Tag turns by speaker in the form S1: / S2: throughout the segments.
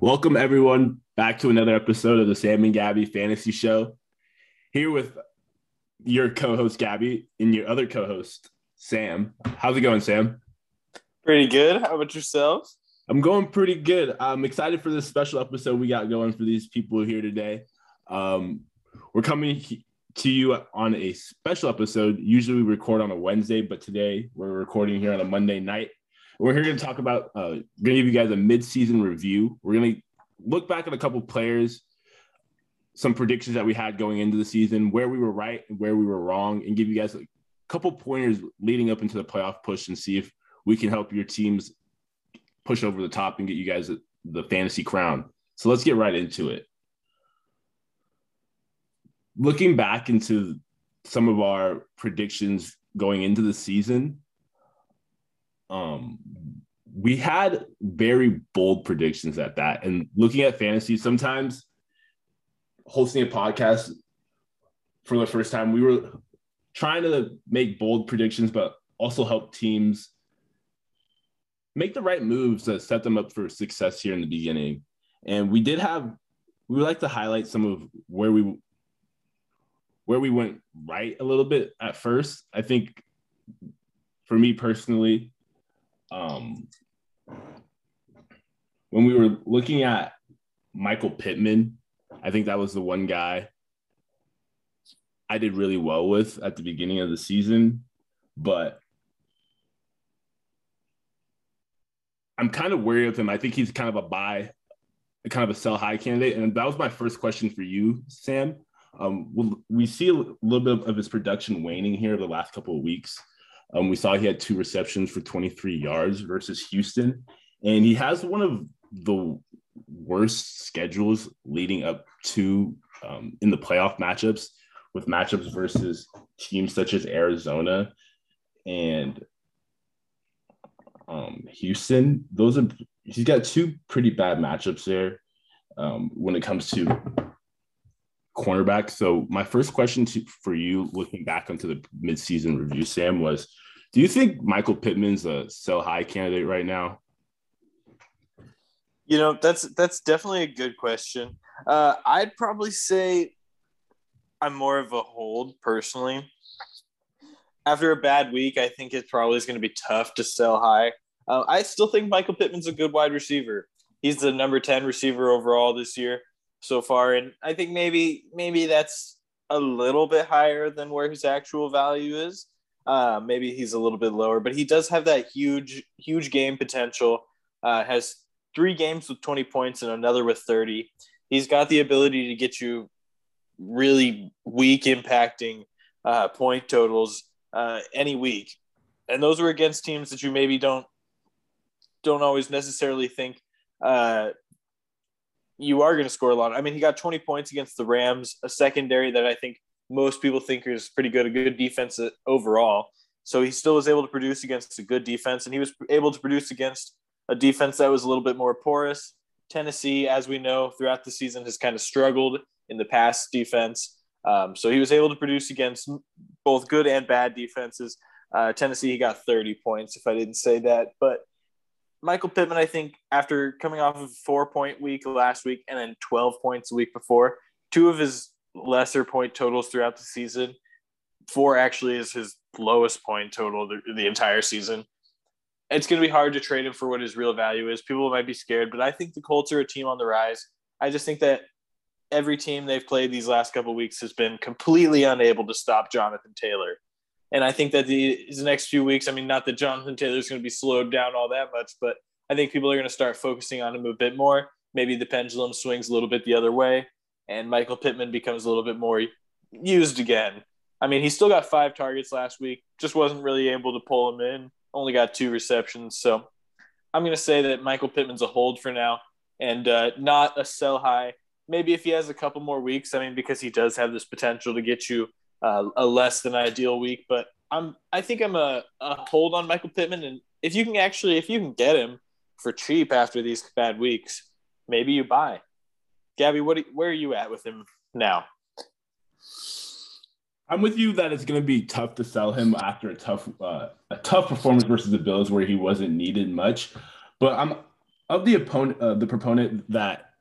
S1: Welcome everyone back to another episode of the Sam and Gabby Fantasy Show. Here with your co-host Gabby and your other co-host Sam. How's it going, Sam?
S2: Pretty good. How about yourself?
S1: I'm going pretty good. I'm excited for this special episode we got going for these people here today. Um, we're coming to you on a special episode. Usually we record on a Wednesday, but today we're recording here on a Monday night. We're here to talk about, uh, going to give you guys a mid-season review. We're going to look back at a couple players, some predictions that we had going into the season, where we were right and where we were wrong, and give you guys a couple pointers leading up into the playoff push and see if we can help your teams push over the top and get you guys the fantasy crown. So let's get right into it. Looking back into some of our predictions going into the season, um, we had very bold predictions at that. And looking at fantasy, sometimes hosting a podcast for the first time, we were trying to make bold predictions, but also help teams make the right moves to set them up for success here in the beginning. And we did have, we would like to highlight some of where we where we went right a little bit at first. I think for me personally, um, when we were looking at Michael Pittman, I think that was the one guy I did really well with at the beginning of the season, but I'm kind of wary of him. I think he's kind of a buy, kind of a sell high candidate. And that was my first question for you, Sam. Um, we see a little bit of his production waning here the last couple of weeks. Um, we saw he had two receptions for 23 yards versus Houston, and he has one of the worst schedules leading up to um, in the playoff matchups with matchups versus teams such as Arizona and um, Houston. Those are he's got two pretty bad matchups there um, when it comes to cornerback. So my first question to, for you, looking back onto the midseason review, Sam, was: Do you think Michael Pittman's a sell high candidate right now?
S2: You know, that's that's definitely a good question. Uh, I'd probably say I'm more of a hold personally. After a bad week, I think it probably is going to be tough to sell high. Uh, I still think Michael Pittman's a good wide receiver. He's the number 10 receiver overall this year so far. And I think maybe maybe that's a little bit higher than where his actual value is. Uh, maybe he's a little bit lower, but he does have that huge, huge game potential. Uh, has three games with 20 points and another with 30. He's got the ability to get you really week impacting uh, point totals uh, any week. And those are against teams that you maybe don't don't always necessarily think uh, you are going to score a lot. I mean, he got 20 points against the Rams, a secondary that I think most people think is pretty good, a good defense overall. So he still was able to produce against a good defense, and he was able to produce against a defense that was a little bit more porous. Tennessee, as we know, throughout the season has kind of struggled in the pass defense. Um, so he was able to produce against both good and bad defenses. Uh, Tennessee, he got 30 points, if I didn't say that. But Michael Pittman, I think, after coming off of four point week last week and then 12 points a week before, two of his lesser point totals throughout the season, four actually is his lowest point total the, the entire season. It's going to be hard to trade him for what his real value is. People might be scared, but I think the Colts are a team on the rise. I just think that every team they've played these last couple weeks has been completely unable to stop Jonathan Taylor. And I think that the, next few weeks, I mean, not that Jonathan Taylor is going to be slowed down all that much, but I think people are going to start focusing on him a bit more. Maybe the pendulum swings a little bit the other way, and Michael Pittman becomes a little bit more used again. I mean, he still got five targets last week, just wasn't really able to pull him in, only got two receptions. So I'm going to say that Michael Pittman's a hold for now and uh, not a sell high. Maybe if he has a couple more weeks, I mean, because he does have this potential to get you uh, a less than ideal week. But I'm I think I'm a, a hold on Michael Pittman, and if you can actually if you can get him for cheap after these bad weeks, maybe you buy. Gabby, what where are you at with him now?
S1: I'm with you that it's going to be tough to sell him after a tough uh, a tough performance versus the Bills where he wasn't needed much. But I'm of the opponent uh, the proponent that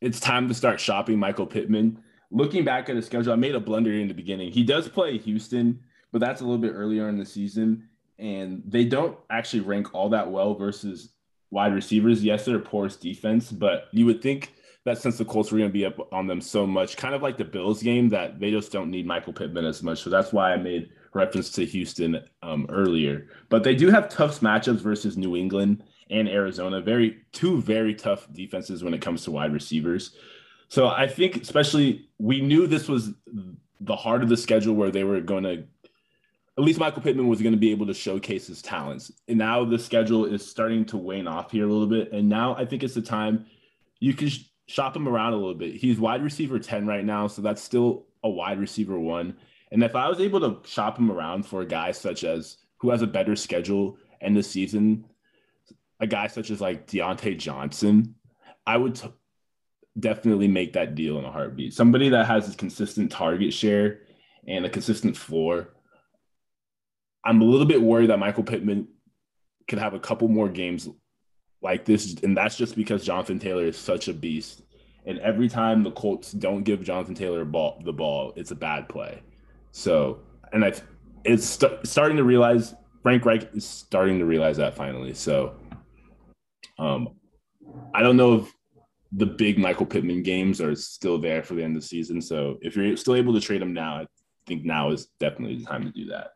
S1: it's time to start shopping Michael Pittman. Looking back at his schedule, I made a blunder in the beginning. He does play Houston, but that's a little bit earlier in the season, and they don't actually rank all that well versus wide receivers. Yes, they're porous defense, but you would think that since the Colts were going to be up on them so much, kind of like the Bills game, that they just don't need Michael Pittman as much. So that's why I made reference to Houston um, earlier. But they do have tough matchups versus New England and Arizona. Very two very tough defenses when it comes to wide receivers. So I think especially we knew this was the heart of the schedule where they were going to at least Michael Pittman was going to be able to showcase his talents. And now the schedule is starting to wane off here a little bit. And now I think it's the time you can shop him around a little bit. He's wide receiver 10 right now, so that's still a wide receiver one. And if I was able to shop him around for a guy such as who has a better schedule end the season, a guy such as like Diontae Johnson, I would t- definitely make that deal in a heartbeat. Somebody that has a consistent target share and a consistent floor. I'm a little bit worried that Michael Pittman could have a couple more games like this, and that's just because Jonathan Taylor is such a beast. And every time the Colts don't give Jonathan Taylor ball, the ball, it's a bad play. So, and I, it's st- starting to realize Frank Reich is starting to realize that finally. So, um, I don't know if the big Michael Pittman games are still there for the end of the season. So, if you're still able to trade him now, I think now is definitely the time to do that.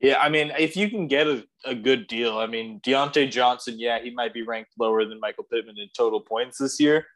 S2: Yeah, I mean, if you can get a, a good deal, I mean, Diontae Johnson, yeah, he might be ranked lower than Michael Pittman in total points this year.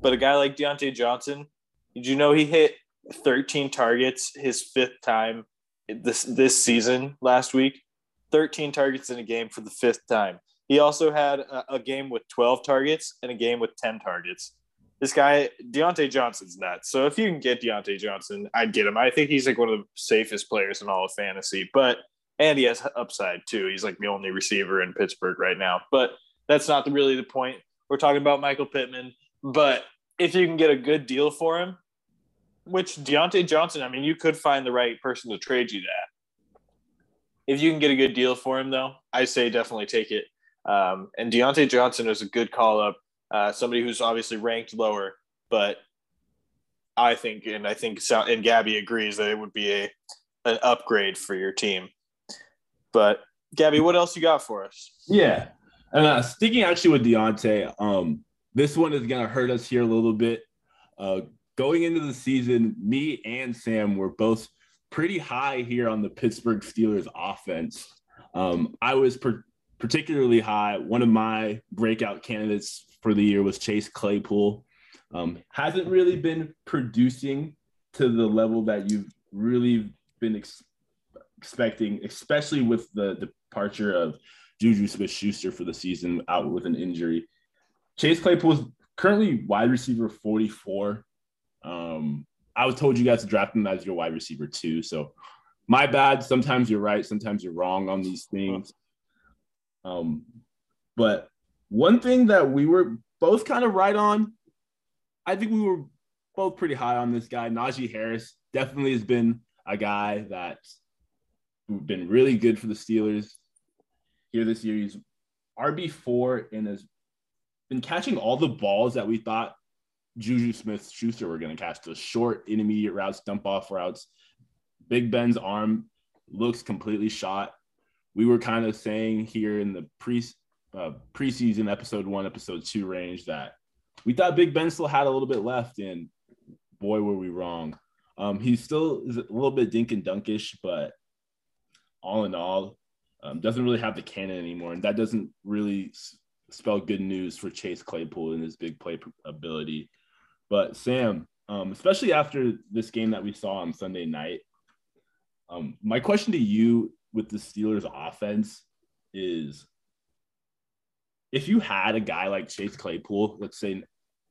S2: But a guy like Diontae Johnson, did you know he hit 13 targets his fifth time this this season last week? 13 targets in a game for the fifth time. He also had a, a game with 12 targets and a game with 10 targets. This guy, Diontae Johnson's nuts. So if you can get Diontae Johnson, I'd get him. I think he's like one of the safest players in all of fantasy. But and he has upside too. He's like the only receiver in Pittsburgh right now. But that's not the, really the point. We're talking about Michael Pittman. But if you can get a good deal for him, which Diontae Johnson, I mean, you could find the right person to trade you that. If you can get a good deal for him, though, I say definitely take it. Um, and Diontae Johnson is a good call up. Uh, somebody who's obviously ranked lower, but I think, and I think, and Gabby agrees that it would be a an upgrade for your team. But Gabby, what else you got for us?
S1: Yeah. And uh, sticking actually with Diontae, um, this one is gonna hurt us here a little bit. Uh, going into the season, me and Sam were both pretty high here on the Pittsburgh Steelers offense. Um, I was per- particularly high. One of my breakout candidates for the year was Chase Claypool. Um, hasn't really been producing to the level that you've really been ex- expecting, especially with the departure of Juju Smith Schuster for the season out with an injury. Chase Claypool is currently wide receiver 44. Um, I was told you guys to draft him as your wide receiver too. So my bad. Sometimes you're right, sometimes you're wrong on these things. Um, but one thing that we were both kind of right on, I think we were both pretty high on this guy. Najee Harris definitely has been a guy that's been really good for the Steelers here this year. He's RB4 and has been catching all the balls that we thought Juju Smith Schuster were going to catch the short, intermediate routes, dump off routes. Big Ben's arm looks completely shot. We were kind of saying here in the pre uh, preseason episode one, episode two range that we thought Big Ben still had a little bit left, and boy, were we wrong. Um, he still is a little bit dink and dunkish, but all in all, um, doesn't really have the cannon anymore, and that doesn't really spell good news for Chase Claypool and his big play ability. But Sam, um, especially after this game that we saw on Sunday night, um, my question to you with the Steelers offense is if you had a guy like Chase Claypool, let's say,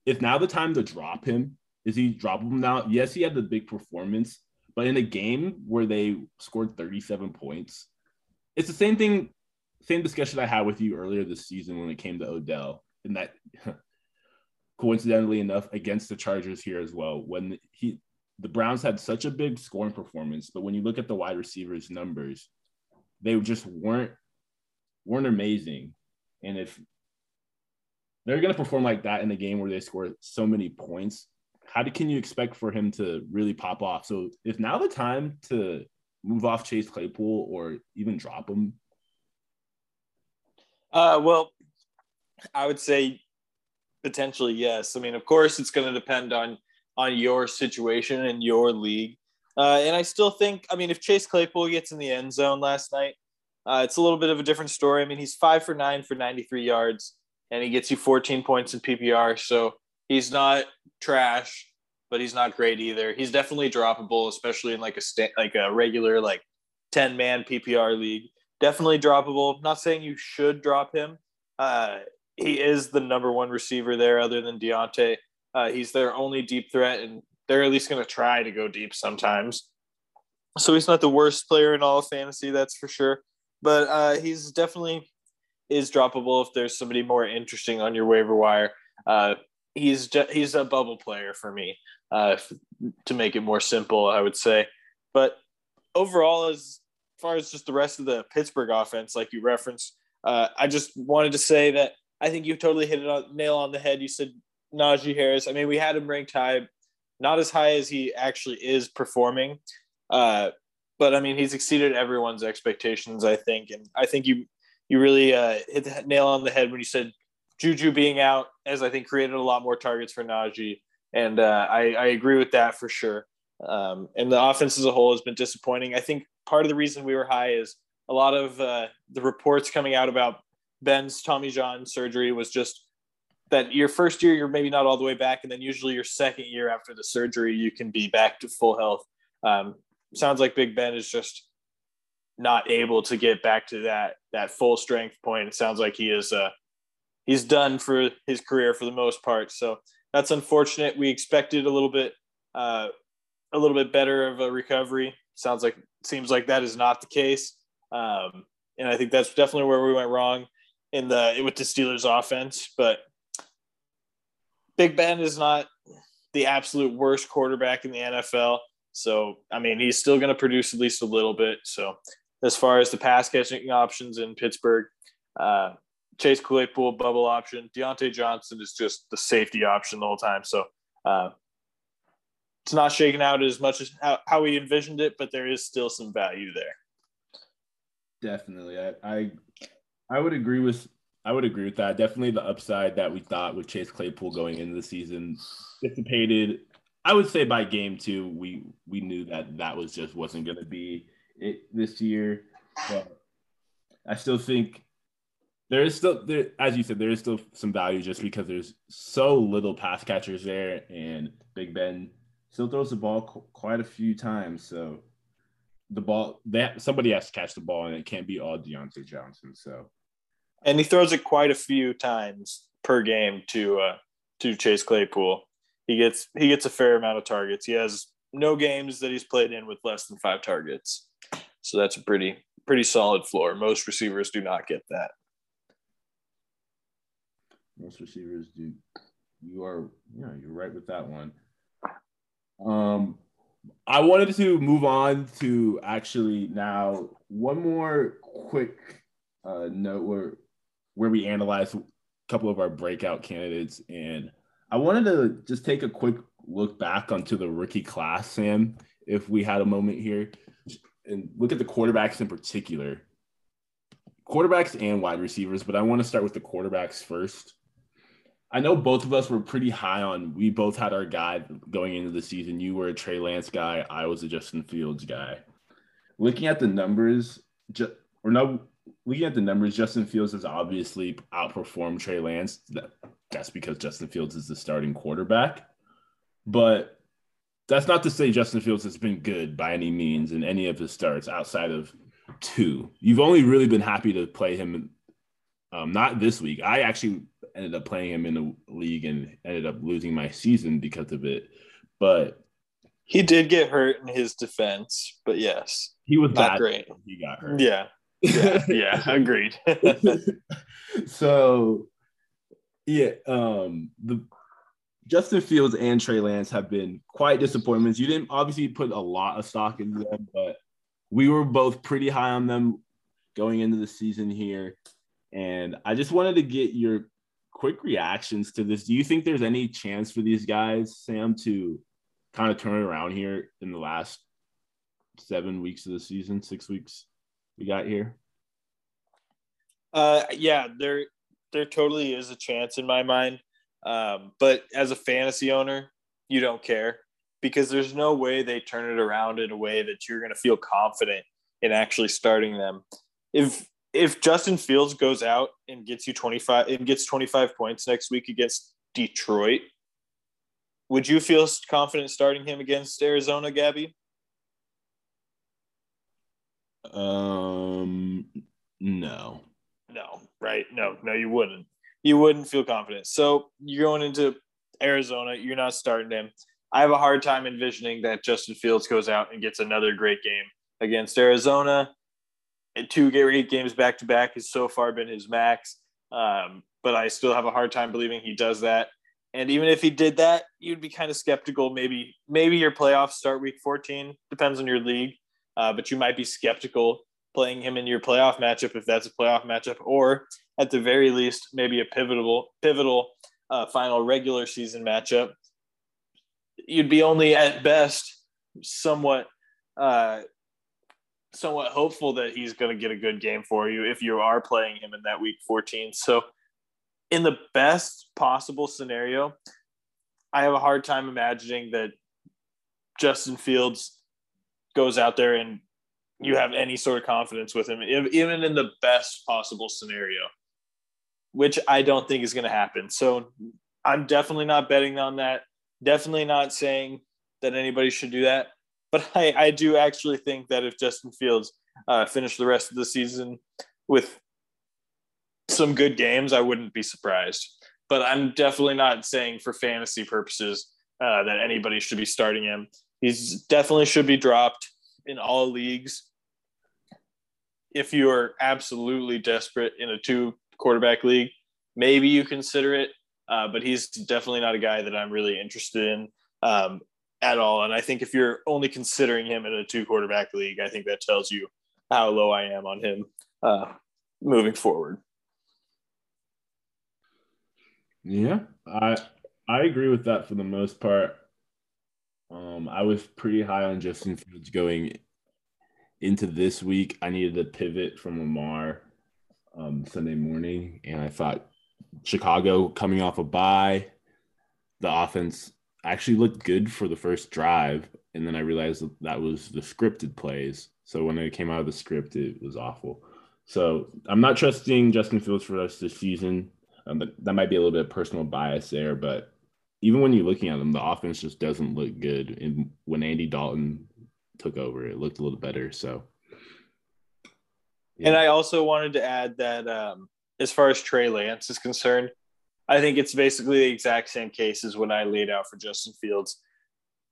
S1: if now the time to drop him, is he dropping him now? Yes, he had the big performance, but in a game where they scored 37 points, it's the same thing, same discussion I had with you earlier this season when it came to Odell. And that coincidentally enough against the Chargers here as well. When he the Browns had such a big scoring performance, but when you look at the wide receivers' numbers, they just weren't weren't amazing. And if they're going to perform like that in a game where they score so many points, how do, can you expect for him to really pop off? So is now the time to move off Chase Claypool or even drop him?
S2: Uh, well, I would say potentially yes. I mean, of course, it's going to depend on on your situation and your league. Uh, and I still think, I mean, if Chase Claypool gets in the end zone last night, uh, it's a little bit of a different story. I mean, he's five for nine for 93 yards, and he gets you 14 points in PPR. So he's not trash, but he's not great either. He's definitely droppable, especially in like a sta- like a regular like 10 man PPR league. Definitely droppable. Not saying you should drop him. Uh, he is the number one receiver there, other than Diontae. Uh, he's their only deep threat, and they're at least going to try to go deep sometimes. So he's not the worst player in all of fantasy, that's for sure. But uh, he's definitely is droppable if there's somebody more interesting on your waiver wire. Uh, he's he's a bubble player for me. Uh, to make it more simple, I would say. But overall, as far as just the rest of the Pittsburgh offense, like you referenced, uh, I just wanted to say that I think you totally hit it on nail on the head. You said Najee Harris. I mean, we had him ranked high, not as high as he actually is performing. Uh, but I mean, he's exceeded everyone's expectations, I think. And I think you you really uh, hit the nail on the head when you said Juju being out, as I think created a lot more targets for Najee. And uh, I, I, agree with that for sure. Um, and the offense as a whole has been disappointing. I think part of the reason we were high is a lot of uh, the reports coming out about Ben's Tommy John surgery was just that your first year you're maybe not all the way back, and then usually your second year after the surgery you can be back to full health. Um, sounds like Big Ben is just not able to get back to that that full strength point. It sounds like he is uh, he's done for his career for the most part. So that's unfortunate. We expected a little bit uh, a little bit better of a recovery. Sounds like seems like that is not the case. Um, and I think that's definitely where we went wrong in the with the Steelers offense. But Big Ben is not the absolute worst quarterback in the NFL. So, I mean, he's still going to produce at least a little bit. So, as far as the pass catching options in Pittsburgh, uh, Chase Claypool, bubble option. Diontae Johnson is just the safety option the whole time. So, uh, it's not shaking out as much as how, how we envisioned it, but there is still some value there.
S1: Definitely. I, I, I would agree with I would agree with that. Definitely the upside that we thought with Chase Claypool going into the season dissipated. I would say by game two, we we knew that that was just wasn't going to be it this year. But I still think there is still there, as you said, there is still some value just because there's so little pass catchers there, and Big Ben still throws the ball qu- quite a few times. So the ball that somebody has to catch the ball, and it can't be all Diontae Johnson. So
S2: and he throws it quite a few times per game to uh, to Chase Claypool. He gets he gets a fair amount of targets. He has no games that he's played in with less than five targets, so that's a pretty pretty solid floor. Most receivers do not get that.
S1: Most receivers do. You are, yeah, you're right with that one. Um, I wanted to move on to actually now one more quick uh, note where we analyzed a couple of our breakout candidates. And I wanted to just take a quick look back onto the rookie class, Sam, if we had a moment here, and look at the quarterbacks in particular. Quarterbacks and wide receivers, but I want to start with the quarterbacks first. I know both of us were pretty high on. We both had our guy going into the season. You were a Trey Lance guy. I was a Justin Fields guy. Looking at the numbers, just, or no, looking at the numbers, Justin Fields has obviously outperformed Trey Lance. That, that's because Justin Fields is the starting quarterback. But that's not to say Justin Fields has been good by any means in any of his starts outside of two. You've only really been happy to play him, um, not this week. I actually ended up playing him in the league and ended up losing my season because of it. But
S2: he did get hurt in his defense, but yes,
S1: he was
S2: not great.
S1: He got hurt.
S2: Yeah, yeah, yeah agreed.
S1: so yeah, um the Justin Fields and Trey Lance have been quite disappointments. You didn't obviously put a lot of stock into them, but we were both pretty high on them going into the season here. And I just wanted to get your quick reactions to this. Do you think there's any chance for these guys, Sam, to kind of turn it around here in the last seven weeks of the season, six weeks we got here?
S2: Uh, yeah, there there totally is a chance in my mind. Um, but as a fantasy owner, you don't care because there's no way they turn it around in a way that you're going to feel confident in actually starting them. If if Justin Fields goes out and gets you 25 and gets 25 points next week against Detroit, would you feel confident starting him against Arizona, Gabby?
S1: Um no.
S2: No, right? No, no, you wouldn't. You wouldn't feel confident. So you're going into Arizona. You're not starting him. I have a hard time envisioning that Justin Fields goes out and gets another great game against Arizona. Two great games back to back has so far been his max. Um, but I still have a hard time believing he does that. And even if he did that, you'd be kind of skeptical. Maybe maybe your playoffs start week 14. Depends on your league, uh, but you might be skeptical playing him in your playoff matchup if that's a playoff matchup, or at the very least, maybe a pivotal pivotal uh, final regular season matchup. You'd be only at best somewhat uh, somewhat hopeful that he's going to get a good game for you if you are playing him in that week 14. So, in the best possible scenario, I have a hard time imagining that Justin Fields goes out there and you have any sort of confidence with him, even in the best possible scenario, which I don't think is going to happen. So I'm definitely not betting on that. Definitely not saying that anybody should do that. But I, I do actually think that if Justin Fields uh, finished the rest of the season with some good games, I wouldn't be surprised. But I'm definitely not saying for fantasy purposes uh, that anybody should be starting him. He's definitely should be dropped in all leagues. If you are absolutely desperate in a two quarterback league, maybe you consider it. Uh, but he's definitely not a guy that I'm really interested in um, at all. And I think if you're only considering him in a two quarterback league, I think that tells you how low I am on him uh, moving forward.
S1: Yeah, I I agree with that for the most part. Um, I was pretty high on Justin Fields going into this week. I needed to pivot from Lamar um, Sunday morning, and I thought Chicago coming off a bye, the offense actually looked good for the first drive, and then I realized that, that was the scripted plays. So when it came out of the script, it was awful. So I'm not trusting Justin Fields for of the season. Um, that might be a little bit of personal bias there, but even when you're looking at them, the offense just doesn't look good. And when Andy Dalton took over, it looked a little better. So,
S2: yeah. and I also wanted to add that um, as far as Trey Lance is concerned, I think it's basically the exact same case as when I laid out for Justin Fields.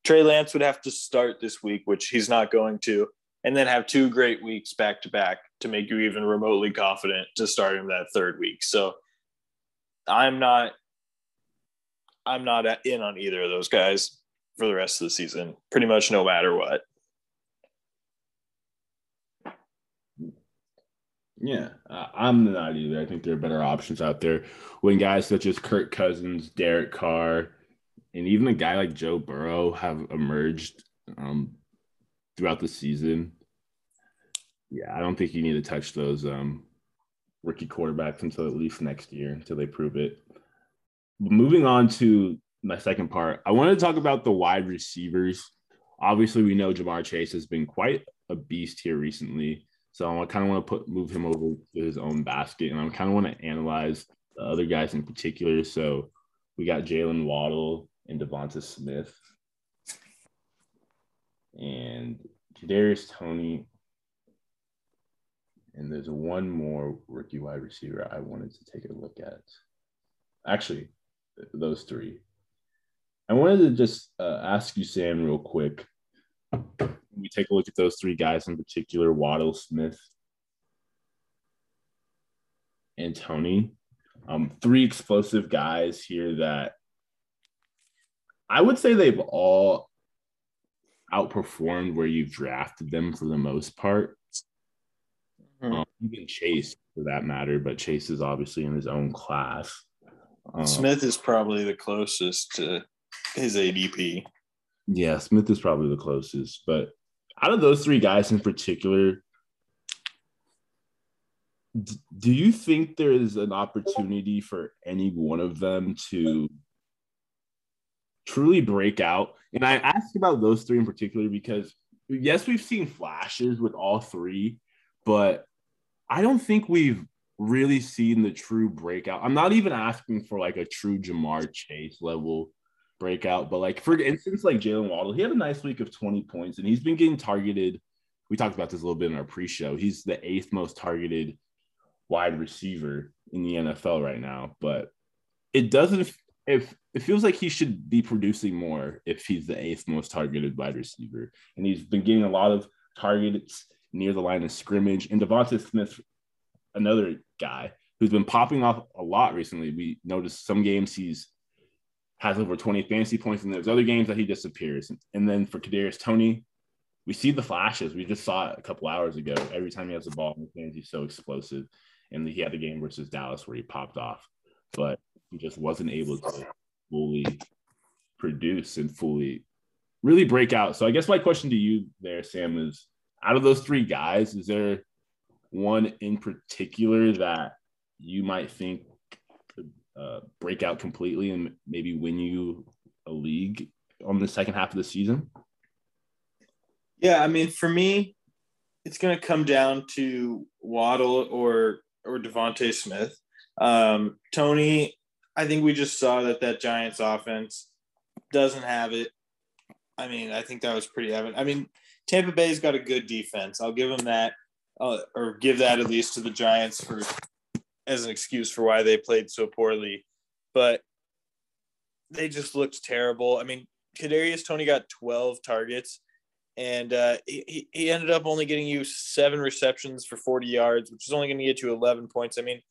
S2: Trey Lance would have to start this week, which he's not going to, and then have two great weeks back to back to make you even remotely confident to start him that third week. So I'm not I'm not in on either of those guys for the rest of the season, pretty much no matter what.
S1: Yeah, I'm not either. I think there are better options out there. When guys such as Kirk Cousins, Derek Carr, and even a guy like Joe Burrow have emerged um, throughout the season, yeah, I don't think you need to touch those um, rookie quarterbacks until at least next year until they prove it. Moving on to my second part, I want to talk about the wide receivers. Obviously, we know Ja'Marr Chase has been quite a beast here recently. So I kind of want to put move him over to his own basket, and I kind of want to analyze the other guys in particular. So we got Jaylen Waddle and Devonta Smith, and Kadarius Toney, and there's one more rookie wide receiver I wanted to take a look at. Actually, those three. I wanted to just uh, ask you, Sam, real quick we take a look at those three guys in particular, Waddle, Smith, and Toney. um, three explosive guys here that I would say they've all outperformed where you've drafted them for the most part. Mm-hmm. Um, even Chase, for that matter, but Chase is obviously in his own class.
S2: Um, Smith is probably the closest to his ADP.
S1: Yeah, Smith is probably the closest, but out of those three guys in particular, do you think there is an opportunity for any one of them to truly break out? And I ask about those three in particular because yes, we've seen flashes with all three, but I don't think we've really seen the true breakout. I'm not even asking for like a true Ja'Marr Chase level breakout, but like for instance, like Jaylen Waddle, he had a nice week of 20 points and he's been getting targeted. We talked about this a little bit in our pre-show. He's the eighth most targeted wide receiver in the NFL right now, but it doesn't if it feels like he should be producing more if he's the eighth most targeted wide receiver. And he's been getting a lot of targets near the line of scrimmage. And Devonta Smith, another guy who's been popping off a lot recently. We noticed some games he's has over 20 fantasy points, and there's other games that he disappears. And then for Kadarius Toney, we see the flashes. We just saw it a couple hours ago. Every time he has the ball in hands, he's so explosive. And he had the game versus Dallas where he popped off, but he just wasn't able to fully produce and fully really break out. So I guess my question to you there, Sam, is out of those three guys, is there one in particular that you might think could uh, break out completely and maybe win you a league on the second half of the season?
S2: Yeah, I mean, for me, it's going to come down to Waddle or or DeVonta Smith. Um, Toney, I think we just saw that that Giants offense doesn't have it. I mean, I think that was pretty evident. I mean, Tampa Bay's got a good defense. I'll give them that, uh, or give that at least to the Giants for as an excuse for why they played so poorly. But they just looked terrible. I mean, Kadarius Toney got 12 targets, and uh, he he ended up only getting you seven receptions for 40 yards, which is only going to get you 11 points. I mean,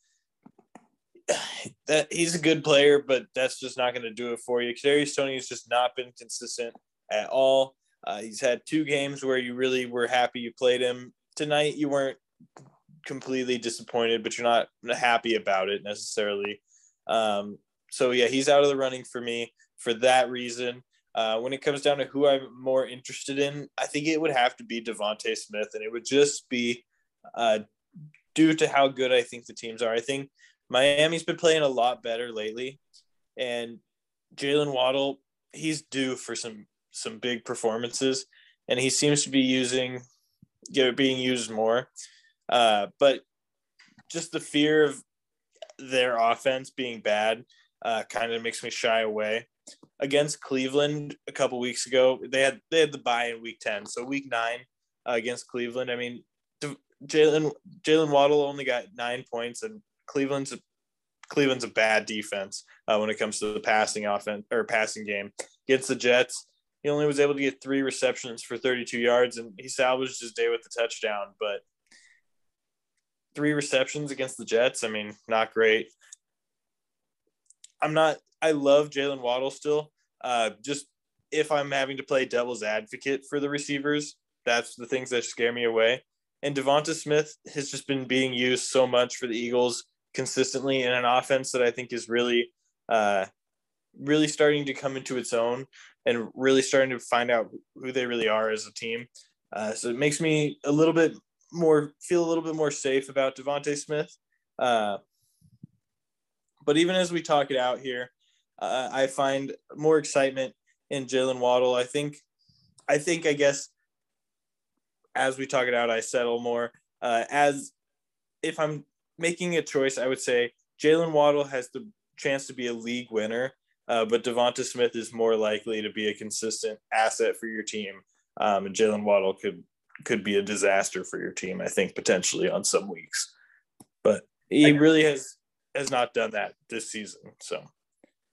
S2: that he's a good player, but that's just not going to do it for you. Kadarius Toney has just not been consistent at all. Uh, he's had two games where you really were happy you played him. Tonight, you weren't completely disappointed, but you're not happy about it necessarily. Um, so, yeah, he's out of the running for me for that reason. Uh, when it comes down to who I'm more interested in, I think it would have to be DeVonta Smith, and it would just be uh, due to how good I think the teams are. I think Miami's been playing a lot better lately, and Jaylen Waddle, he's due for some some big performances, and he seems to be using, know, being used more. Uh, but just the fear of their offense being bad uh, kind of makes me shy away. Against Cleveland a couple weeks ago, they had they had the bye in week ten, so week nine uh, against Cleveland. I mean, Jaylen Jaylen Waddle only got nine points, and Cleveland's a, Cleveland's a bad defense uh, when it comes to the passing offense or passing game. Against the Jets, he only was able to get three receptions for 32 yards, and he salvaged his day with the touchdown. But three receptions against the Jets, I mean, not great. I'm not. I love Jaylen Waddle still. Uh, just if I'm having to play devil's advocate for the receivers, that's the things that scare me away. And Devonta Smith has just been being used so much for the Eagles consistently in an offense that I think is really, uh, really starting to come into its own and really starting to find out who they really are as a team. Uh, so it makes me a little bit more feel a little bit more safe about DeVonta Smith. Uh, but even as we talk it out here, uh, I find more excitement in Jaylen Waddle. I think, I think, I guess, as we talk it out, I settle more. Uh, as if I'm making a choice, I would say Jaylen Waddle has the chance to be a league winner uh, but Devonta Smith is more likely to be a consistent asset for your team. Um, and Jaylen Waddle could could be a disaster for your team, I think, potentially on some weeks. But he really has has not done that this season. So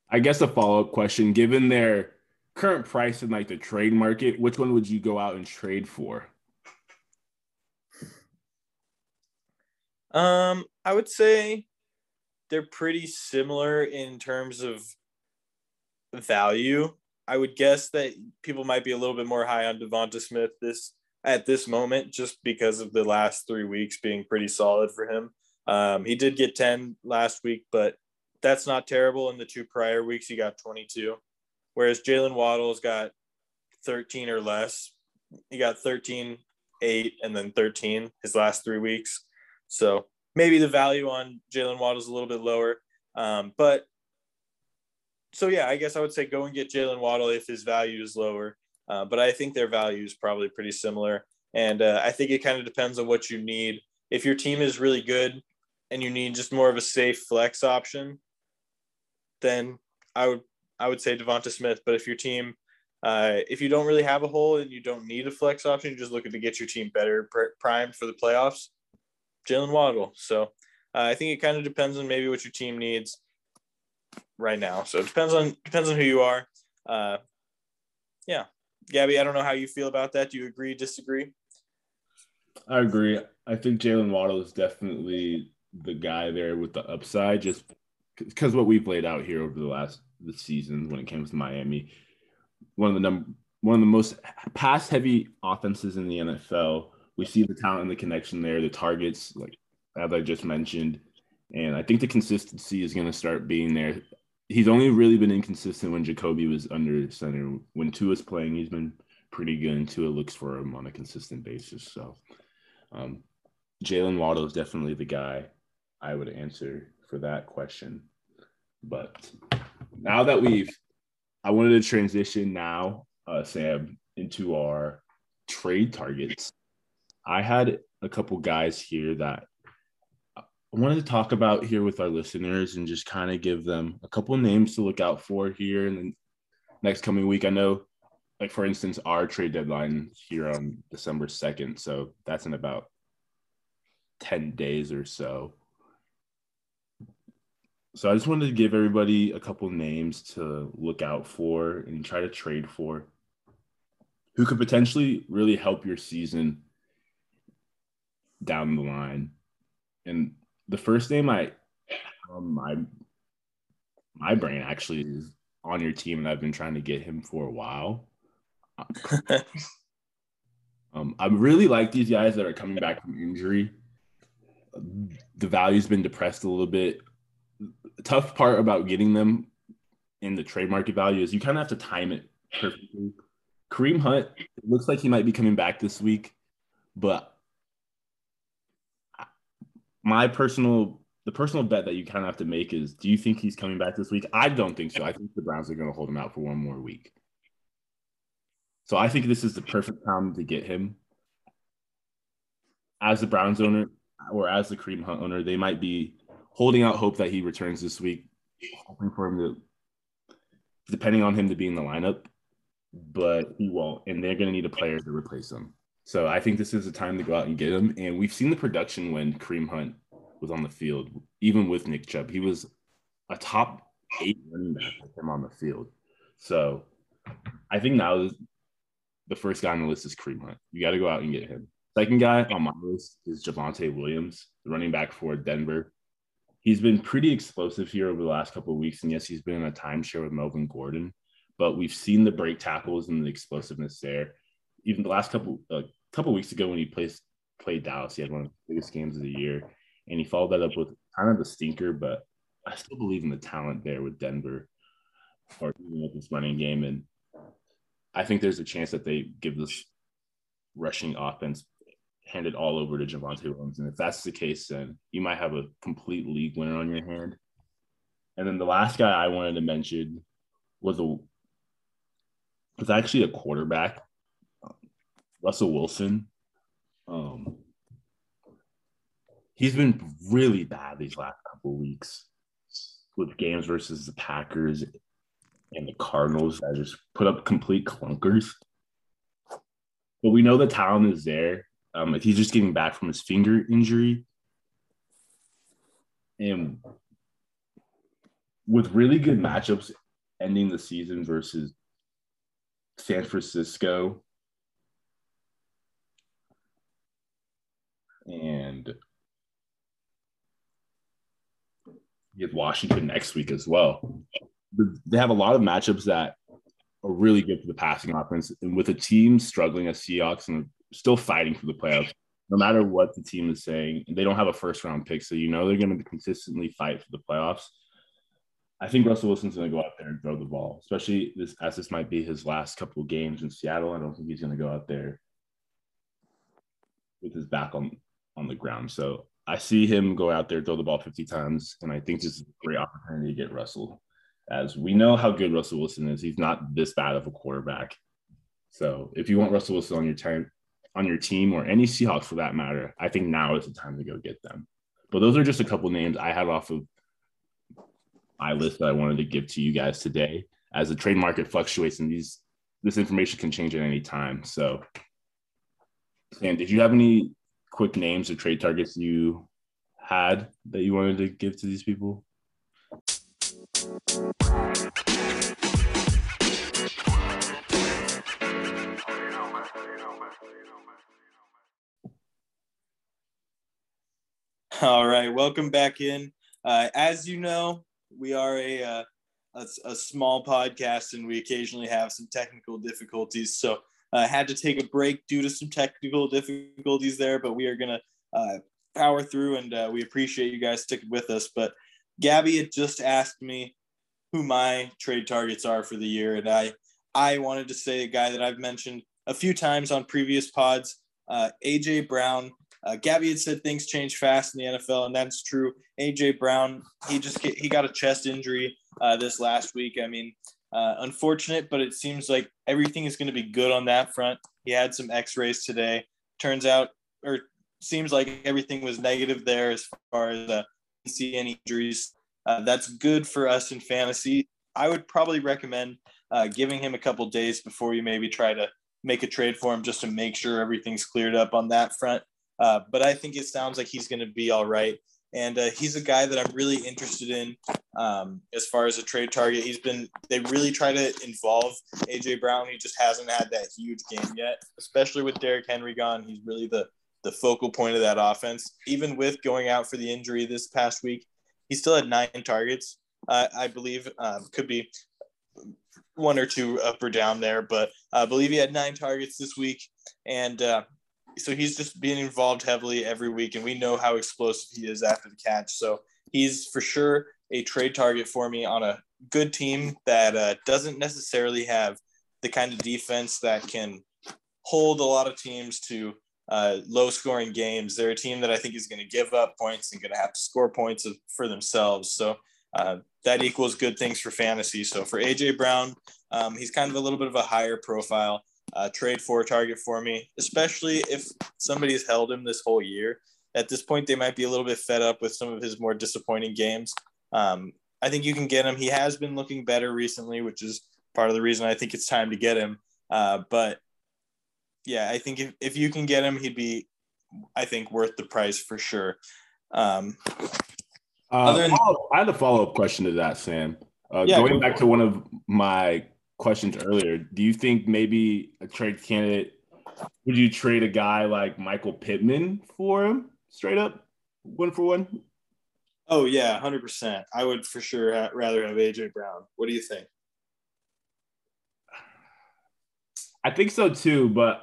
S1: I guess a follow-up question, given their current price in like the trade market, which one would you go out and trade for?
S2: Um, I would say they're pretty similar in terms of value. I would guess that people might be a little bit more high on Devonta Smith this at this moment, just because of the last three weeks being pretty solid for him. Um, he did get 10 last week, but that's not terrible. In the two prior weeks, he got 22. Whereas Jaylen Waddle's got 13 or less. He got 13, 8, and then 13 his last three weeks. So maybe the value on Jaylen Waddle's a little bit lower. Um, but so yeah, I guess I would say go and get Jaylen Waddle if his value is lower. Uh, but I think their value is probably pretty similar. And uh, I think it kind of depends on what you need. If your team is really good and you need just more of a safe flex option, then I would I would say Devonta Smith. But if your team, uh, if you don't really have a hole and you don't need a flex option, you're just looking to get your team better pr- primed for the playoffs, Jaylen Waddle. So uh, I think it kind of depends on maybe what your team needs right now. So it depends on depends on who you are. Uh, yeah, Gabby, I don't know how you feel about that. Do you agree? Disagree?
S1: I agree. I think Jaylen Waddle is definitely the guy there with the upside, just because what we've laid out here over the last the season when it comes to Miami. One of the number one of the most pass heavy offenses in the NFL. We see the talent and the connection there, the targets, like as I just mentioned. And I think the consistency is going to start being there. He's only really been inconsistent when Jacoby was under center. When Tua's playing, he's been pretty good, and Tua looks for him on a consistent basis. So, um, Jaylen Waddle is definitely the guy I would answer for that question. But now that we've, I wanted to transition now, uh, Sam, into our trade targets. I had a couple guys here that I wanted to talk about here with our listeners and just kind of give them a couple names to look out for here in the next coming week. I know, like for instance, our trade deadline here on December 2nd. So that's in about 10 days or so. So I just wanted to give everybody a couple names to look out for and try to trade for who could potentially really help your season down the line. And the first name I um, my my brain actually is on your team, and I've been trying to get him for a while. um, I really like these guys that are coming back from injury. The value's been depressed a little bit tough part about getting them in the trade market value is you kind of have to time it perfectly. Kareem Hunt looks like he might be coming back this week, but my personal the personal bet that you kind of have to make is do you think he's coming back this week? I don't think so. I think the Browns are going to hold him out for one more week. So I think this is the perfect time to get him. As the Browns owner or as the Kareem Hunt owner, they might be holding out hope that he returns this week, hoping for him to, depending on him to be in the lineup, but he won't, and they're going to need a player to replace him. So I think this is a time to go out and get him. And we've seen the production when Kareem Hunt was on the field, even with Nick Chubb. He was a top eight running back with him on the field. So I think now the first guy on the list is Kareem Hunt. You got to go out and get him. Second guy on my list is Javonte Williams, the running back for Denver he's been pretty explosive here over the last couple of weeks. And yes, he's been in a timeshare with Melvin Gordon, but we've seen the break tackles and the explosiveness there. Even the last couple a uh, couple weeks ago when he played played Dallas, he had one of the biggest games of the year, and he followed that up with kind of a stinker. But I still believe in the talent there with Denver, or even with this running game, and I think there's a chance that they give this rushing offense hand it all over to Javonte Williams. And if that's the case, then you might have a complete league winner on your hand. And then the last guy I wanted to mention was a was actually a quarterback, Russell Wilson. Um, he's been really bad these last couple weeks with games versus the Packers and the Cardinals that just put up complete clunkers. But we know the talent is there. Um, he's just getting back from his finger injury. And with really good matchups ending the season versus San Francisco and you have Washington next week as well. They have a lot of matchups that are really good for the passing offense. And with a team struggling as Seahawks and still fighting for the playoffs, no matter what the team is saying, they don't have a first round pick, so you know they're going to consistently fight for the playoffs. I think Russell Wilson's going to go out there and throw the ball, especially this as this might be his last couple games in Seattle. I don't think he's going to go out there with his back on on the ground. So I see him go out there, throw the ball 50 times, and I think this is a great opportunity to get Russell. As we know how good Russell Wilson is, he's not this bad of a quarterback. So if you want Russell Wilson on your time on your team or any Seahawks for that matter, I think now is the time to go get them. But those are just a couple names I have off of my list that I wanted to give to you guys today. As the trade market fluctuates and these this information can change at any time. So Sam, did you have any quick names or trade targets you had that you wanted to give to these people?
S2: All right, welcome back in. Uh, as you know, we are a, uh, a, a small podcast, and we occasionally have some technical difficulties. So uh, had to take a break due to some technical difficulties there, but we are gonna uh, power through, and uh, we appreciate you guys sticking with us. But Gabby had just asked me who my trade targets are for the year, and I I wanted to say a guy that I've mentioned a few times on previous pods, uh, AJ Brown. Uh, Gabby had said things change fast in the NFL, and that's true. AJ Brown, he just he got a chest injury uh, this last week. I mean, uh, unfortunate, but it seems like everything is going to be good on that front. He had some X-rays today. Turns out, or seems like everything was negative there as far as uh, see any injuries. Uh, that's good for us in fantasy. I would probably recommend uh, giving him a couple days before you maybe try to make a trade for him just to make sure everything's cleared up on that front. Uh, but I think it sounds like he's going to be all right. And uh, he's a guy that I'm really interested in um, as far as a trade target. He's been, they really try to involve AJ Brown. He just hasn't had that huge game yet, especially with Derrick Henry gone. He's really the, the focal point of that offense. Even with going out for the injury this past week, he still had nine targets, uh, I believe. Um, could be one or two up or down there, but I believe he had nine targets this week. And uh, so he's just being involved heavily every week, and we know how explosive he is after the catch. So he's for sure a trade target for me on a good team that uh, doesn't necessarily have the kind of defense that can hold a lot of teams to uh, low scoring games. They're a team that I think is going to give up points and going to have to score points for themselves. So uh, that equals good things for fantasy. So for AJ Brown, um, he's kind of a little bit of a higher profile uh, trade for a target for me, especially if somebody's held him this whole year. At this point, they might be a little bit fed up with some of his more disappointing games. Um, I think you can get him. He has been looking better recently, which is part of the reason I think it's time to get him. Uh, but yeah, I think if, if you can get him, he'd be, I think, worth the price for sure. Um,
S1: uh, than- I had a follow up question to that, Sam. Uh, yeah, going back to one of my questions earlier, do you think maybe a trade candidate would you trade a guy like Michael Pittman for him straight up, one for one?
S2: Oh yeah, hundred percent. I would for sure ha- rather have AJ Brown. What do you think?
S1: I think so too, but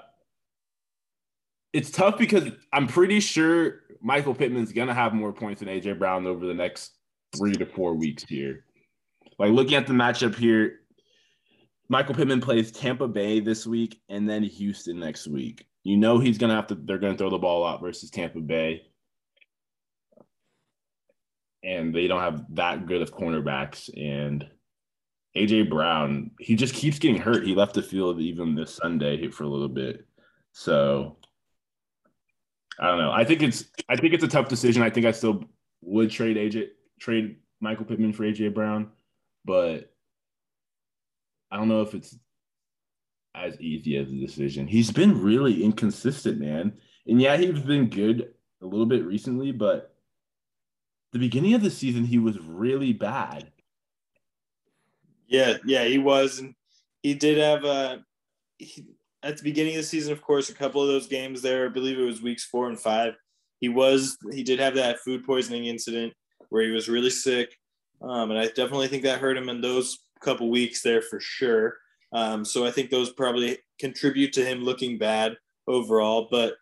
S1: it's tough because I'm pretty sure Michael Pittman's gonna have more points than AJ Brown over the next three to four weeks here. Like looking at the matchup here, Michael Pittman plays Tampa Bay this week and then Houston next week. You know he's gonna have to. They're gonna throw the ball out versus Tampa Bay, and they don't have that good of cornerbacks. And AJ Brown, he just keeps getting hurt. He left the field even this Sunday for a little bit. So I don't know. I think it's I think it's a tough decision. I think I still would trade AJ trade Michael Pittman for AJ Brown, but I don't know if it's as easy as a decision. He's been really inconsistent, man. And yeah, he's been good a little bit recently, but the beginning of the season he was really bad.
S2: Yeah, yeah, he was, and he did have a. He, at the beginning of the season, of course, a couple of those games there, I believe it was weeks four and five. He was he did have that food poisoning incident where he was really sick, um, and I definitely think that hurt him in those couple weeks there for sure. Um, so I think those probably contribute to him looking bad overall. But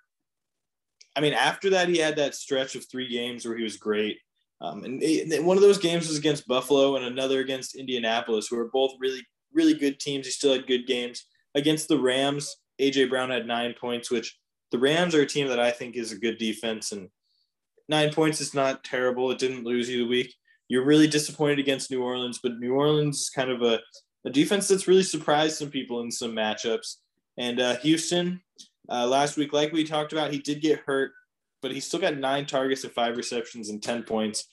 S2: I mean, after that, he had that stretch of three games where he was great. Um, and, and one of those games was against Buffalo and another against Indianapolis, who are both really, really good teams. He still had good games. Against the Rams, AJ Brown had nine points, which the Rams are a team that I think is a good defense. And nine points is not terrible. It didn't lose you the week. You're really disappointed against New Orleans, but New Orleans is kind of a, a defense that's really surprised some people in some matchups. And uh, Houston, uh, last week, like we talked about, he did get hurt, but he still got nine targets and five receptions and 10 points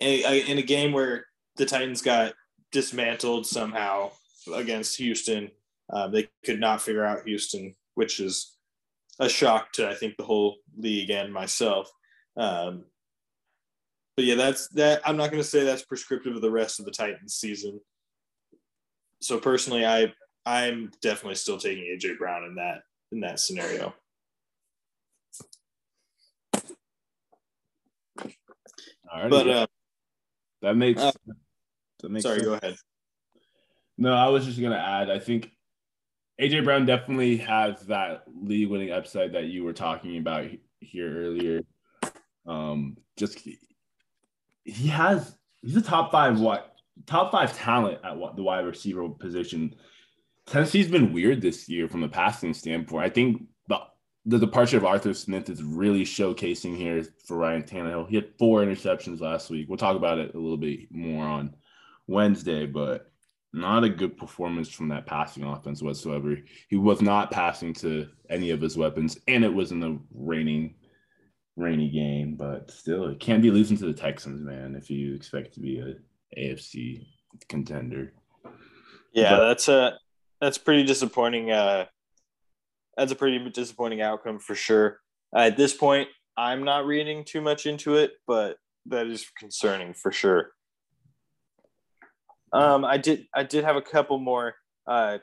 S2: in a, in a game where the Titans got dismantled somehow against Houston. Uh, they could not figure out Houston, which is a shock to I think the whole league and myself. Um, but yeah, that's that. I'm not going to say that's prescriptive of the rest of the Titans season. So personally, I I'm definitely still taking AJ Brown in that in that scenario.
S1: Alrighty. But uh, that makes uh,
S2: that makes sorry. Sense. Go ahead.
S1: No, I was just gonna add. I think AJ Brown definitely has that league winning upside that you were talking about here earlier. Um, just he has he's a top five what top five talent at what the wide receiver position. Tennessee's been weird this year from a passing standpoint. I think the the departure of Arthur Smith is really showcasing here for Ryan Tannehill. He had four interceptions last week. We'll talk about it a little bit more on Wednesday, but not a good performance from that passing offense whatsoever. He was not passing to any of his weapons, and it was in the raining, rainy game. But still, it can't be losing to the Texans, man. If you expect to be a AFC contender.
S2: Yeah, but, that's a that's pretty disappointing. Uh, that's a pretty disappointing outcome for sure. Uh, at this point, I'm not reading too much into it, but that is concerning for sure. Um, I did I did have a couple more uh,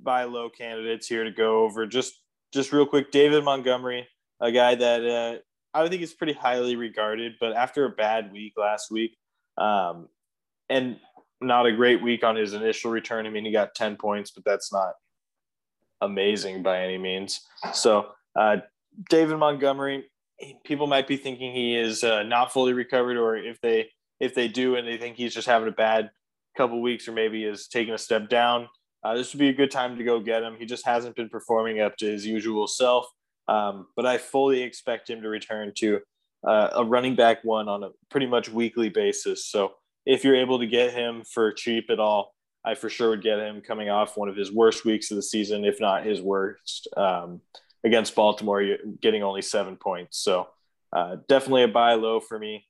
S2: buy low candidates here to go over. Just just real quick, David Montgomery, a guy that uh, I think he's pretty highly regarded, but after a bad week last week, um, and not a great week on his initial return. I mean, he got ten points, but that's not amazing by any means. So uh, David Montgomery, people might be thinking he is uh, not fully recovered, or if they if they do and they think he's just having a bad couple weeks or maybe is taking a step down, uh, this would be a good time to go get him. He just hasn't been performing up to his usual self, um, but I fully expect him to return to uh, a running back one on a pretty much weekly basis. So if you're able to get him for cheap at all, I for sure would get him coming off one of his worst weeks of the season, if not his worst. Um, against Baltimore, getting only seven points. So uh, definitely a buy low for me.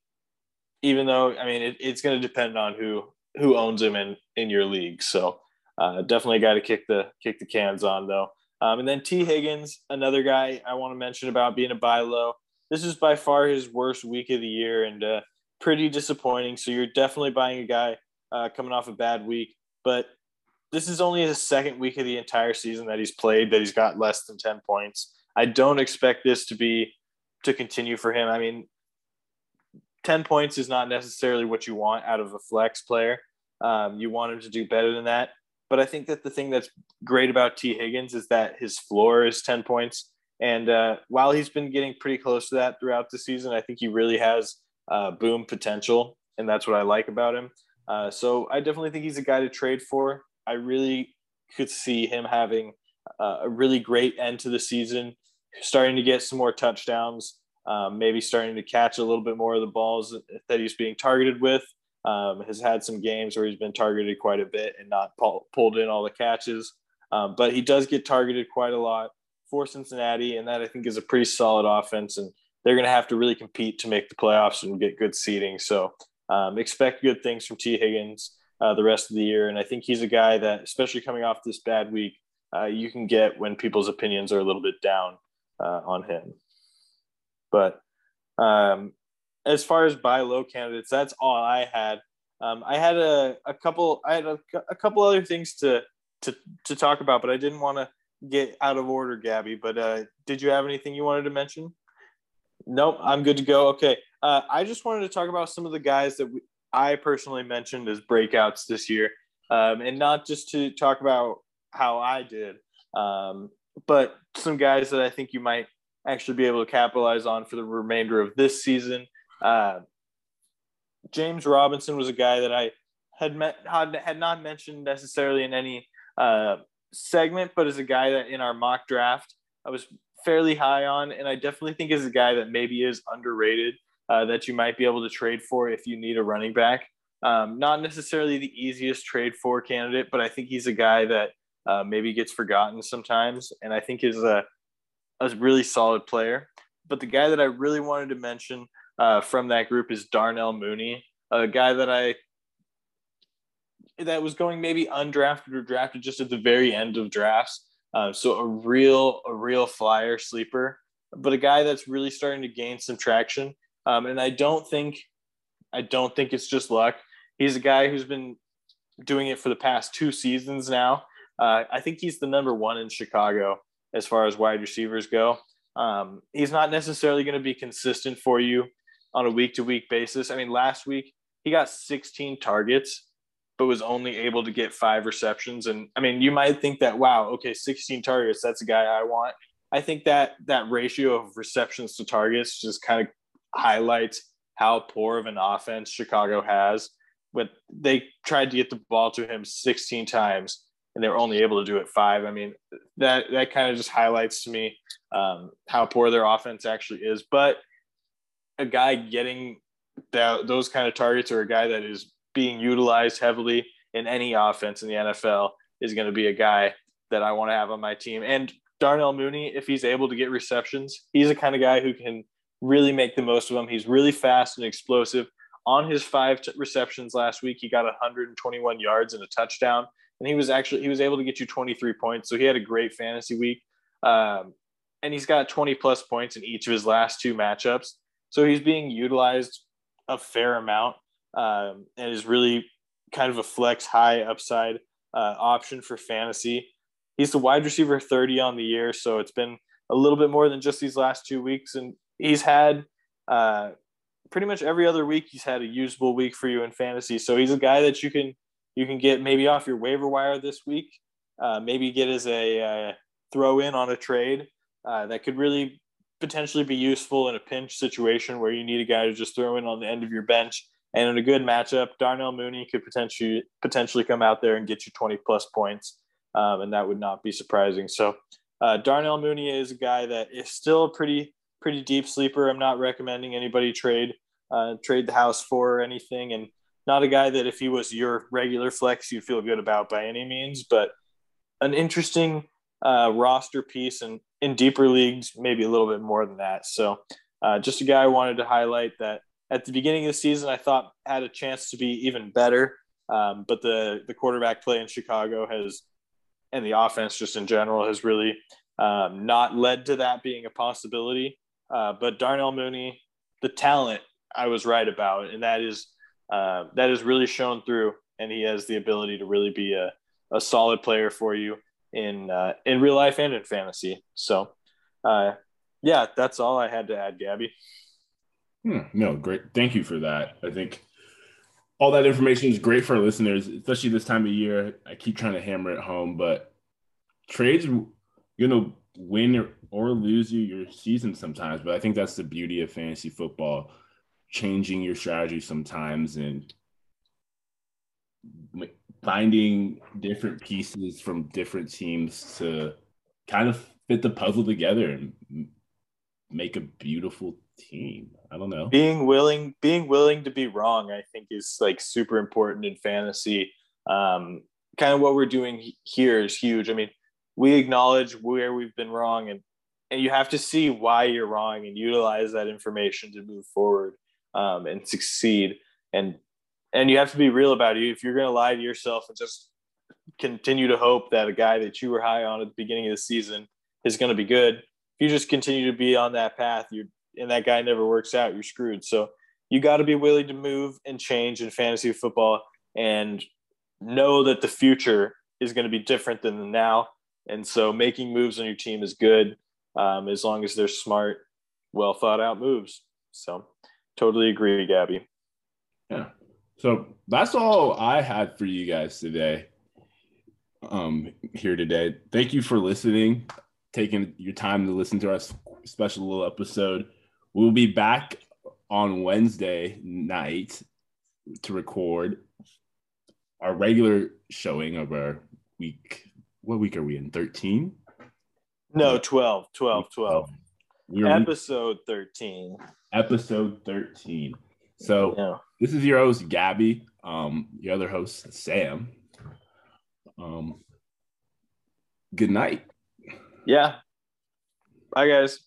S2: Even though, I mean, it, it's going to depend on who who owns him in in your league. So uh, definitely got to kick the kick the cans on though. Um, and then Tee Higgins, another guy I want to mention about being a buy low. This is by far his worst week of the year and uh, pretty disappointing. So you're definitely buying a guy uh, coming off a bad week. But this is only his second week of the entire season that he's played that he's got less than 10 points. I don't expect this to be to continue for him. I mean, 10 points is not necessarily what you want out of a flex player. Um, you want him to do better than that. But I think that the thing that's great about Tee Higgins is that his floor is 10 points. And uh, while he's been getting pretty close to that throughout the season, I think he really has uh, boom potential. And that's what I like about him. Uh, so I definitely think he's a guy to trade for. I really could see him having uh, a really great end to the season, starting to get some more touchdowns, um, maybe starting to catch a little bit more of the balls that he's being targeted with. Um, has had some games where he's been targeted quite a bit and not pull, pulled in all the catches. Um, but he does get targeted quite a lot for Cincinnati, and that I think is a pretty solid offense. And they're going to have to really compete to make the playoffs and get good seeding. So um, expect good things from Tee Higgins uh, the rest of the year. And I think he's a guy that, especially coming off this bad week, uh, you can get when people's opinions are a little bit down uh, on him. But um, as far as buy low candidates, that's all I had. Um, I had a, a couple. I had a, a couple other things to to to talk about, but I didn't want to get out of order, Gabby. But uh, did you have anything you wanted to mention? Nope, I'm good to go. Okay, uh, I just wanted to talk about some of the guys that we, I personally mentioned as breakouts this year, um, and not just to talk about how I did. Um, but some guys that I think you might actually be able to capitalize on for the remainder of this season. Uh, James Robinson was a guy that I had met had, had not mentioned necessarily in any uh, segment, but as a guy that in our mock draft I was fairly high on, and I definitely think is a guy that maybe is underrated uh, that you might be able to trade for if you need a running back. Um, not necessarily the easiest trade for candidate, but I think he's a guy that uh, maybe gets forgotten sometimes, and I think is a a really solid player. But the guy that I really wanted to mention uh, from that group is Darnell Mooney, a guy that I that was going maybe undrafted or drafted just at the very end of drafts. Uh, so a real a real flyer sleeper, but a guy that's really starting to gain some traction. Um, and I don't think I don't think it's just luck. He's a guy who's been doing it for the past two seasons now. Uh, I think he's the number one in Chicago as far as wide receivers go. Um, he's not necessarily going to be consistent for you on a week to week basis. I mean, last week he got 16 targets, but was only able to get five receptions. And I mean, you might think that, wow, okay, 16 targets, that's a guy I want. I think that that ratio of receptions to targets just kind of highlights how poor of an offense Chicago has. But they tried to get the ball to him 16 times and they were only able to do it five. I mean, that that kind of just highlights to me um, how poor their offense actually is. But a guy getting that those kind of targets or a guy that is being utilized heavily in any offense in the NFL is going to be a guy that I want to have on my team. And Darnell Mooney, if he's able to get receptions, he's the kind of guy who can really make the most of them. He's really fast and explosive. On his five t- receptions last week, he got 121 yards and a touchdown, and he was actually he was able to get you 23 points. So he had a great fantasy week, um, and he's got 20 plus points in each of his last two matchups. So he's being utilized a fair amount um, and is really kind of a flex high upside uh, option for fantasy. He's the wide receiver 30 on the year, so it's been a little bit more than just these last two weeks. And he's had uh, pretty much every other week he's had a usable week for you in fantasy. So he's a guy that you can you can get maybe off your waiver wire this week, uh, maybe get as a uh, throw in on a trade uh, that could really potentially be useful in a pinch situation where you need a guy to just throw in on the end of your bench and in a good matchup, Darnell Mooney could potentially potentially come out there and get you 20 plus points, um, and that would not be surprising. So uh, Darnell Mooney is a guy that is still a pretty pretty deep sleeper. I'm not recommending anybody trade uh, trade the house for or anything, and not a guy that if he was your regular flex you'd feel good about by any means, but an interesting uh, roster piece and in deeper leagues maybe a little bit more than that. So uh, just a guy I wanted to highlight that at the beginning of the season, I thought had a chance to be even better. Um, but the the quarterback play in Chicago has, and the offense just in general has really um, not led to that being a possibility. Uh, but Darnell Mooney, the talent I was right about, and that is uh, that is really shown through, and he has the ability to really be a, a solid player for you in uh, in real life and in fantasy. So, uh, yeah, that's all I had to add, Gabby.
S1: Hmm, no, great. Thank you for that. I think all that information is great for our listeners, especially this time of year. I keep trying to hammer it home, but trades, you know, win or lose you your season sometimes. But I think that's the beauty of fantasy football, changing your strategy sometimes and finding different pieces from different teams to kind of fit the puzzle together and make a beautiful team. I don't know.
S2: Being willing, being willing to be wrong, I think is like super important in fantasy. Um, kind of what we're doing here is huge. I mean, we acknowledge where we've been wrong, and and you have to see why you're wrong and utilize that information to move forward um, and succeed. And and you have to be real about it. If you're going to lie to yourself and just continue to hope that a guy that you were high on at the beginning of the season is going to be good, if you just continue to be on that path, you're and that guy never works out, you're screwed. So you got to be willing to move and change in fantasy football and know that the future is going to be different than the now. And so making moves on your team is good um, as long as they're smart, well thought out moves. So totally agree, Gabby.
S1: Yeah. So that's all I had for you guys today. um, here today. Thank you for listening, taking your time to listen to our special little episode. We'll be back on Wednesday night to record our regular showing of our week. What week are we in? 13?
S2: No, 12, 12, 12.
S1: We're
S2: episode 13.
S1: Episode 13. So
S2: Yeah.
S1: This is your host, Gabby. Um, your other host, Sam. Um, good night.
S2: Yeah. Bye, guys.